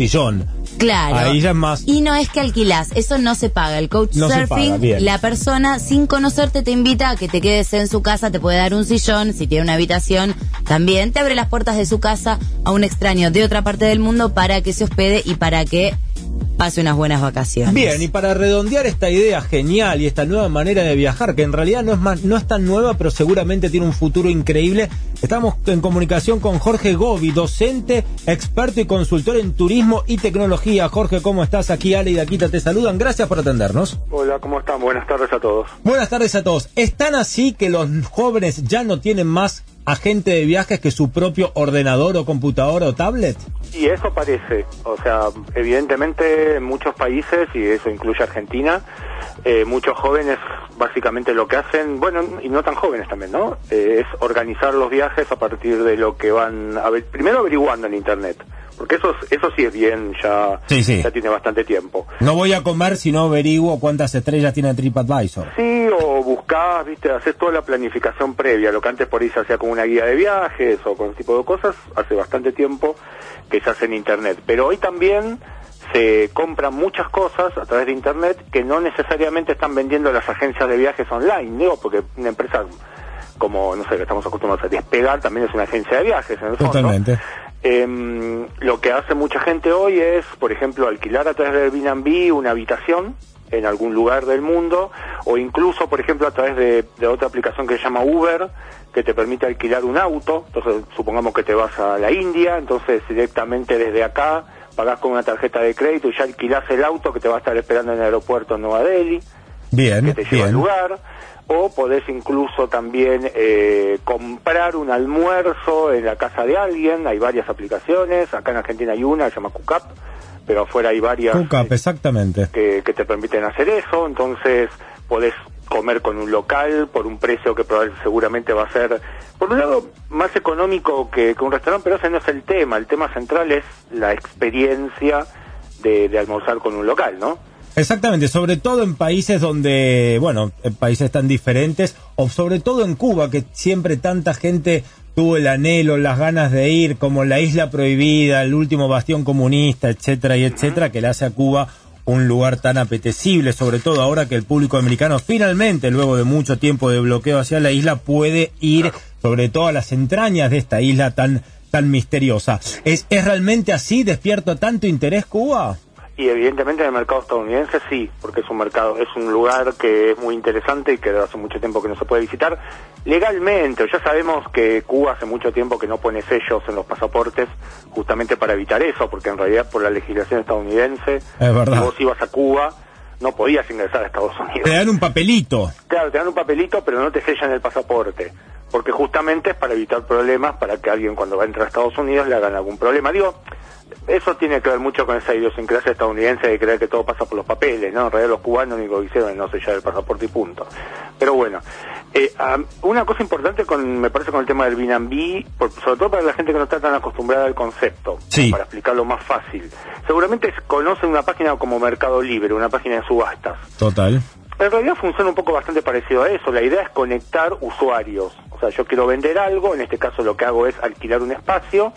sillón. Claro. Ahí ya es más. Y no es que alquilás, eso no se paga. El couchsurfing, la persona sin conocerte te invita a que te quedes en su casa, te puede dar un sillón, si tiene una habitación, también te abre las puertas de su casa a un extraño de otra parte del mundo para que se hospede y para que pase unas buenas vacaciones. Bien, y para redondear esta idea genial y esta nueva manera de viajar, que en realidad no es más, no es tan nueva, pero seguramente tiene un futuro increíble, estamos en comunicación con Jorge Gobi, docente, experto y consultor en turismo y tecnología. Jorge, ¿cómo estás? Aquí Ale y Daquita te saludan. Gracias por atendernos. Hola, ¿cómo están? Buenas tardes a todos. Buenas tardes a todos. ¿Están así que los jóvenes ya no tienen más agente de viajes que su propio ordenador o computadora o tablet? Y eso parece, o sea, evidentemente en muchos países, y eso incluye Argentina, eh, muchos jóvenes básicamente lo que hacen, bueno, y no tan jóvenes también, ¿no? Eh, es organizar los viajes a partir de lo que van, a ver, primero averiguando en Internet. Porque eso, eso sí es bien, ya, ya tiene bastante tiempo. No voy a comer si no averiguo cuántas estrellas tiene TripAdvisor. Sí, o buscás, viste, haces toda la planificación previa, lo que antes por ahí se hacía con una guía de viajes o con ese tipo de cosas, hace bastante tiempo que se hace en Internet. Pero hoy también se compran muchas cosas a través de Internet que no necesariamente están vendiendo las agencias de viajes online, digo, porque una empresa como, no sé, que estamos acostumbrados a despegar, también es una agencia de viajes en el fondo. Totalmente. Eh, lo que hace mucha gente hoy es, por ejemplo, alquilar a través de Airbnb una habitación en algún lugar del mundo o incluso, por ejemplo, a través de, otra aplicación que se llama Uber, que te permite alquilar un auto. Entonces, supongamos que te vas a la India, entonces directamente desde acá pagás con una tarjeta de crédito y ya alquilás el auto que te va a estar esperando en el aeropuerto en Nueva Delhi. Bien, que te lleva al lugar o podés incluso también eh, comprar un almuerzo en la casa de alguien, hay varias aplicaciones, acá en Argentina hay una, se llama Cucap, pero afuera hay varias Cucap, exactamente. Que, te permiten hacer eso, entonces podés comer con un local por un precio que probablemente seguramente va a ser, por un lado, más económico que, un restaurante, pero ese no es el tema, el tema central es la experiencia de, de almorzar con un local, ¿no? Exactamente, sobre todo en países donde, bueno, en países tan diferentes, o sobre todo en Cuba, que siempre tanta gente tuvo el anhelo, las ganas de ir, como la isla prohibida, el último bastión comunista, etcétera y etcétera, que le hace a Cuba un lugar tan apetecible, sobre todo ahora que el público americano finalmente, luego de mucho tiempo de bloqueo hacia la isla, puede ir sobre todo a las entrañas de esta isla tan tan misteriosa. ¿Es, ¿Es realmente así? ¿Despierta tanto interés Cuba? Y evidentemente en el mercado estadounidense sí, porque es un mercado, es un lugar que es muy interesante y que hace mucho tiempo que no se puede visitar. Legalmente, ya sabemos que Cuba hace mucho tiempo que no pone sellos en los pasaportes justamente para evitar eso, porque en realidad por la legislación estadounidense, vos ibas a Cuba, no podías ingresar a Estados Unidos. Te dan un papelito. Claro, te dan un papelito, pero no te sellan el pasaporte. Porque justamente es para evitar problemas, para que alguien cuando va a entrar a Estados Unidos le hagan algún problema. Digo, eso tiene que ver mucho con esa idiosincrasia estadounidense de creer que todo pasa por los papeles, ¿no? En realidad los cubanos único que hicieron es no sellar el pasaporte y punto. Pero bueno, eh, una cosa importante con, me parece con el tema del Binambí, sobre todo para la gente que no está tan acostumbrada al concepto, para explicarlo más fácil. Seguramente conocen una página como Mercado Libre, una página de subastas. Total. En realidad funciona un poco bastante parecido a eso. La idea es conectar usuarios. O sea, yo quiero vender algo, en este caso lo que hago es alquilar un espacio,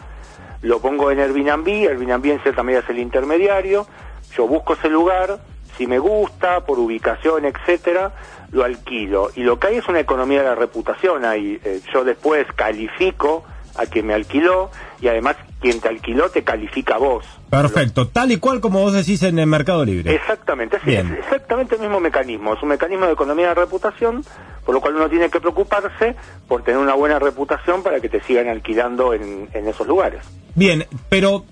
lo pongo en Airbnb, Airbnb en cierta medida es el intermediario, yo busco ese lugar, si me gusta, por ubicación, etcétera, lo alquilo. Y lo que hay es una economía de la reputación ahí. Eh, yo después califico a quien me alquiló y además quien te alquiló te califica a vos. Perfecto, tal y cual como vos decís en el Mercado Libre. Exactamente, es, es exactamente el mismo mecanismo, es un mecanismo de economía de reputación, por lo cual uno tiene que preocuparse por tener una buena reputación para que te sigan alquilando en, en esos lugares. Bien, pero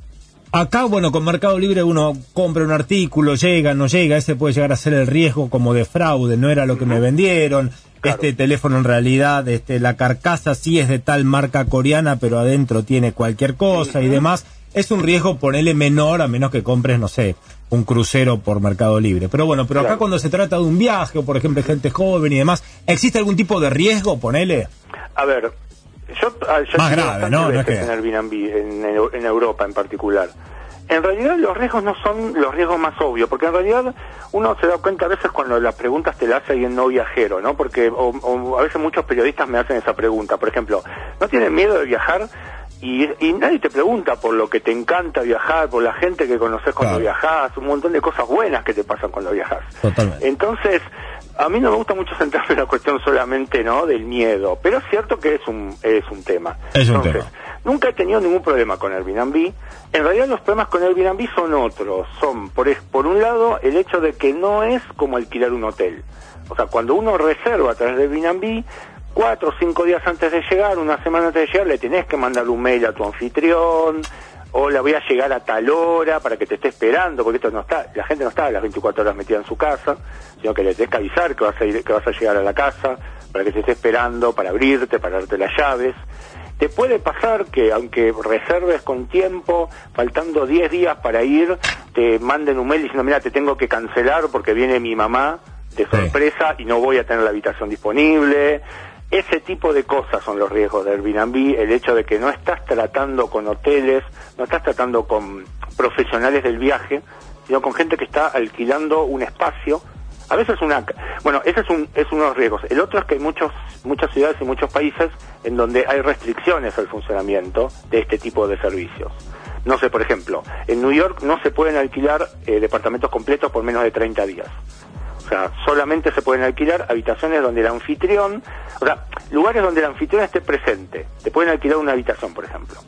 Acá, bueno, con Mercado Libre uno compra un artículo, llega, no llega, ese puede llegar a ser el riesgo como de fraude, no era lo que me vendieron, este teléfono en realidad, este, la carcasa sí es de tal marca coreana, pero adentro tiene cualquier cosa y demás. Es un riesgo ponerle menor a menos que compres, no sé, un crucero por Mercado Libre. Pero bueno, pero acá cuando se trata de un viaje o por ejemplo gente joven y demás, ¿existe algún tipo de riesgo, ponele? A ver, yo, ah, Más grave, ¿no? en Airbnb, en, en Europa en particular. En realidad los riesgos no son los riesgos más obvios, porque en realidad uno se da cuenta a veces cuando las preguntas te las hace alguien no viajero, ¿no? Porque a veces muchos periodistas me hacen esa pregunta, por ejemplo, ¿no tienen miedo de viajar? Y, nadie te pregunta por lo que te encanta viajar, por la gente que conoces cuando viajas, un montón de cosas buenas que te pasan cuando viajas. Totalmente. Entonces, a mí no me gusta mucho centrarme en la cuestión solamente no del miedo, pero es cierto que es un, es un tema. Es un tema. Nunca he tenido ningún problema con Airbnb. En realidad los problemas con Airbnb son otros. Son, por, por un lado, el hecho de que no es como alquilar un hotel. O sea, cuando uno reserva a través de Airbnb, cuatro o cinco días antes de llegar, una semana antes de llegar, le tenés que mandar un mail a tu anfitrión, o la voy a llegar a tal hora para que te esté esperando, porque esto no está, la gente no está a las 24 horas metida en su casa, sino que le tenés que avisar que vas a ir, que vas a llegar a la casa, para que te esté esperando, para abrirte, para darte las llaves. Te puede pasar que aunque reserves con tiempo, faltando 10 días para ir, te manden un mail diciendo, mira, te tengo que cancelar porque viene mi mamá de sorpresa y no voy a tener la habitación disponible. Ese tipo de cosas son los riesgos de Airbnb, el hecho de que no estás tratando con hoteles, no estás tratando con profesionales del viaje, sino con gente que está alquilando un espacio a veces una... Bueno, ese es, un, es uno de los riesgos. El otro es que hay muchos, muchas ciudades y muchos países en donde hay restricciones al funcionamiento de este tipo de servicios. No sé, por ejemplo, en New York no se pueden alquilar eh, departamentos completos por menos de 30 días. O sea, solamente se pueden alquilar habitaciones donde el anfitrión, o sea, lugares donde el anfitrión esté presente. Te pueden alquilar una habitación, por ejemplo.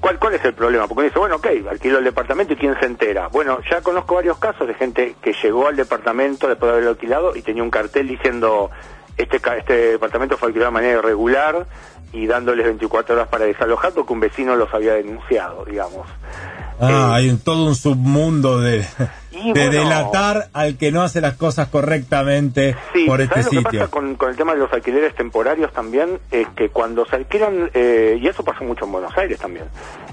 ¿Cuál, ¿Cuál es el problema? Porque dice, bueno, ok, alquilo el departamento y ¿quién se entera? Bueno, ya conozco varios casos de gente que llegó al departamento después de haberlo alquilado y tenía un cartel diciendo, este, este departamento fue alquilado de manera irregular y dándoles 24 horas para desalojar porque un vecino los había denunciado, digamos. Ah, eh, hay todo un submundo de, de delatar al que no hace las cosas correctamente por este ¿sabes sitio. Lo que pasa con, con, el tema de los alquileres temporarios también es que cuando se alquilan, eh, y eso pasa mucho en Buenos Aires también,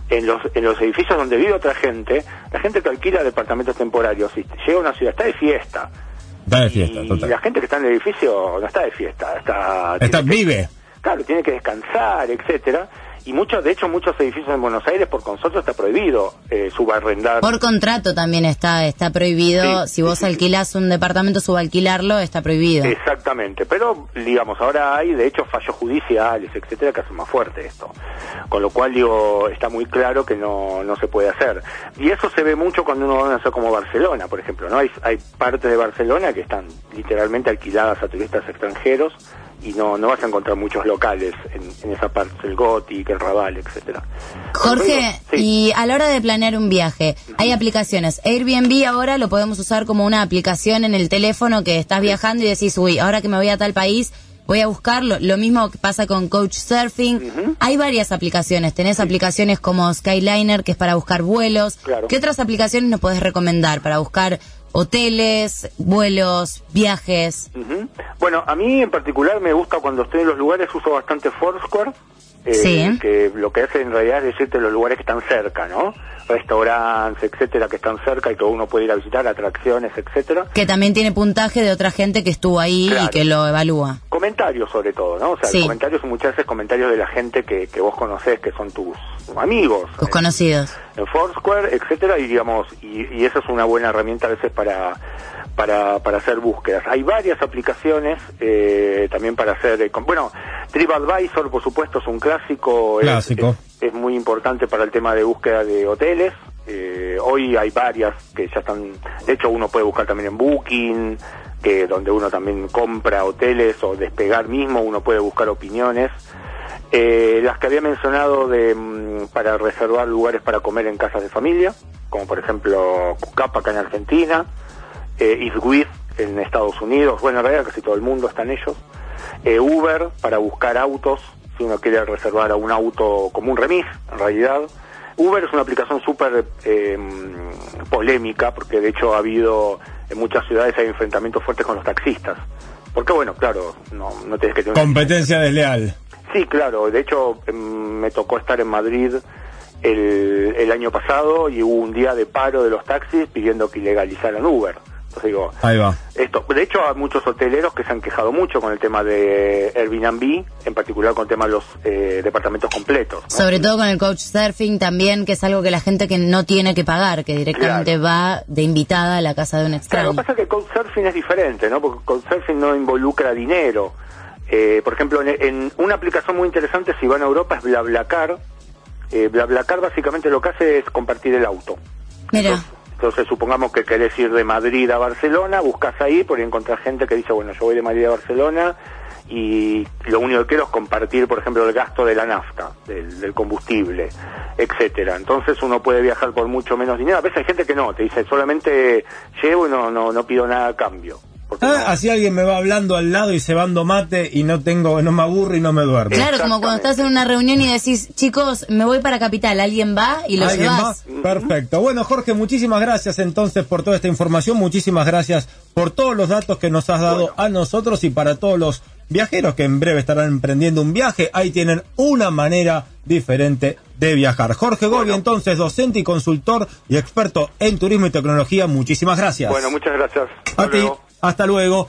en los, en los edificios donde vive otra gente, la gente que alquila departamentos temporarios y llega a una ciudad, está de fiesta. Está de fiesta, y, la gente que está en el edificio no está de fiesta, está... está vive. Claro, tiene que descansar, etcétera y muchos, de hecho, muchos edificios en Buenos Aires por consorcio está prohibido eh, subarrendar. Por contrato también está está prohibido. si vos alquilás un departamento, subalquilarlo, está prohibido. Exactamente, pero digamos, ahora hay de hecho fallos judiciales, etcétera, que hacen más fuerte esto. Con lo cual, digo, está muy claro que no, no se puede hacer. Y eso se ve mucho cuando uno va a hacer como Barcelona, por ejemplo, ¿no? Hay, hay partes de Barcelona que están literalmente alquiladas a turistas extranjeros y no, no vas a encontrar muchos locales en, esa parte, el Gothic, el Raval, etcétera. Jorge, y a la hora de planear un viaje, hay aplicaciones. Airbnb ahora lo podemos usar como una aplicación en el teléfono que estás viajando y decís, uy, ahora que me voy a tal país, voy a buscarlo. Lo mismo que pasa con Couchsurfing. Hay varias aplicaciones. Tenés aplicaciones como Skyliner, que es para buscar vuelos. ¿Qué otras aplicaciones nos podés recomendar para buscar hoteles, vuelos, viajes. Bueno, a mí en particular me gusta cuando estoy en los lugares, uso bastante Foursquare, eh, que lo que hace en realidad es decirte los lugares que están cerca, ¿no? Restaurantes, etcétera, que están cerca y que uno puede ir a visitar, atracciones, etcétera. Que también tiene puntaje de otra gente que estuvo ahí y que lo evalúa. Comentarios sobre todo, ¿no? O sea, comentarios muchas veces comentarios de la gente que, que vos conocés, que son tus amigos. Tus conocidos. En Foursquare, etcétera, y digamos, y, y esa es una buena herramienta a veces para para, para hacer búsquedas. Hay varias aplicaciones eh, también para hacer... Eh, bueno, TripAdvisor, por supuesto, es un clásico. Clásico. Es, muy importante para el tema de búsqueda de hoteles. Eh, hoy hay varias que ya están... De hecho, uno puede buscar también en Booking, que donde uno también compra hoteles o despegar mismo, uno puede buscar opiniones. Las que había mencionado de, mm, para reservar lugares para comer en casas de familia, como por ejemplo Cucapa acá en Argentina, eh, en Estados Unidos, bueno, en realidad casi todo el mundo está en ellos, eh, Uber para buscar autos, si uno quiere reservar a un auto como un remis, en realidad. Uber es una aplicación súper em, polémica, porque de hecho ha habido, en muchas ciudades hay enfrentamientos fuertes con los taxistas. Porque bueno, claro, no, no tienes que tener... Competencia desleal. Sí, claro, de hecho em, me tocó estar en Madrid el, el año pasado y hubo un día de paro de los taxis pidiendo que ilegalizaran Uber digo, Ahí va. Esto, de hecho, hay muchos hoteleros que se han quejado mucho con el tema de Airbnb, en particular con el tema de los eh, departamentos completos. Sobre todo con el couchsurfing también, que es algo que la gente que no tiene que pagar, que directamente va de invitada a la casa de un extraño. lo que pasa es que couchsurfing es diferente, ¿no? Porque couchsurfing no involucra dinero. Eh, por ejemplo, en, una aplicación muy interesante si van a Europa es BlaBlaCar. Eh, BlaBlaCar básicamente lo que hace es compartir el auto. Mira. Entonces, supongamos que querés ir de Madrid a Barcelona, buscas ahí, por ahí encontrar gente que dice, bueno, yo voy de Madrid a Barcelona y lo único que quiero es compartir, por ejemplo, el gasto de la nafta, del, combustible, etcétera. Entonces uno puede viajar por mucho menos dinero. A veces hay gente que no, te dice solamente llevo y no, no, no pido nada a cambio. Ah, así alguien me va hablando al lado y se cebando mate y no tengo, no me aburro y no me duermo. Claro, como cuando estás en una reunión y decís, chicos, me voy para Capital, ¿alguien va? Y lo ¿Alguien llevas. Va? Perfecto. Bueno, Jorge, muchísimas gracias entonces por toda esta información, muchísimas gracias por todos los datos que nos has dado a nosotros y para todos los viajeros que en breve estarán emprendiendo un viaje, ahí tienen una manera diferente de viajar. Jorge Gobi, entonces, docente y consultor y experto en turismo y tecnología, muchísimas gracias. Bueno, muchas gracias. a ti. Hasta luego.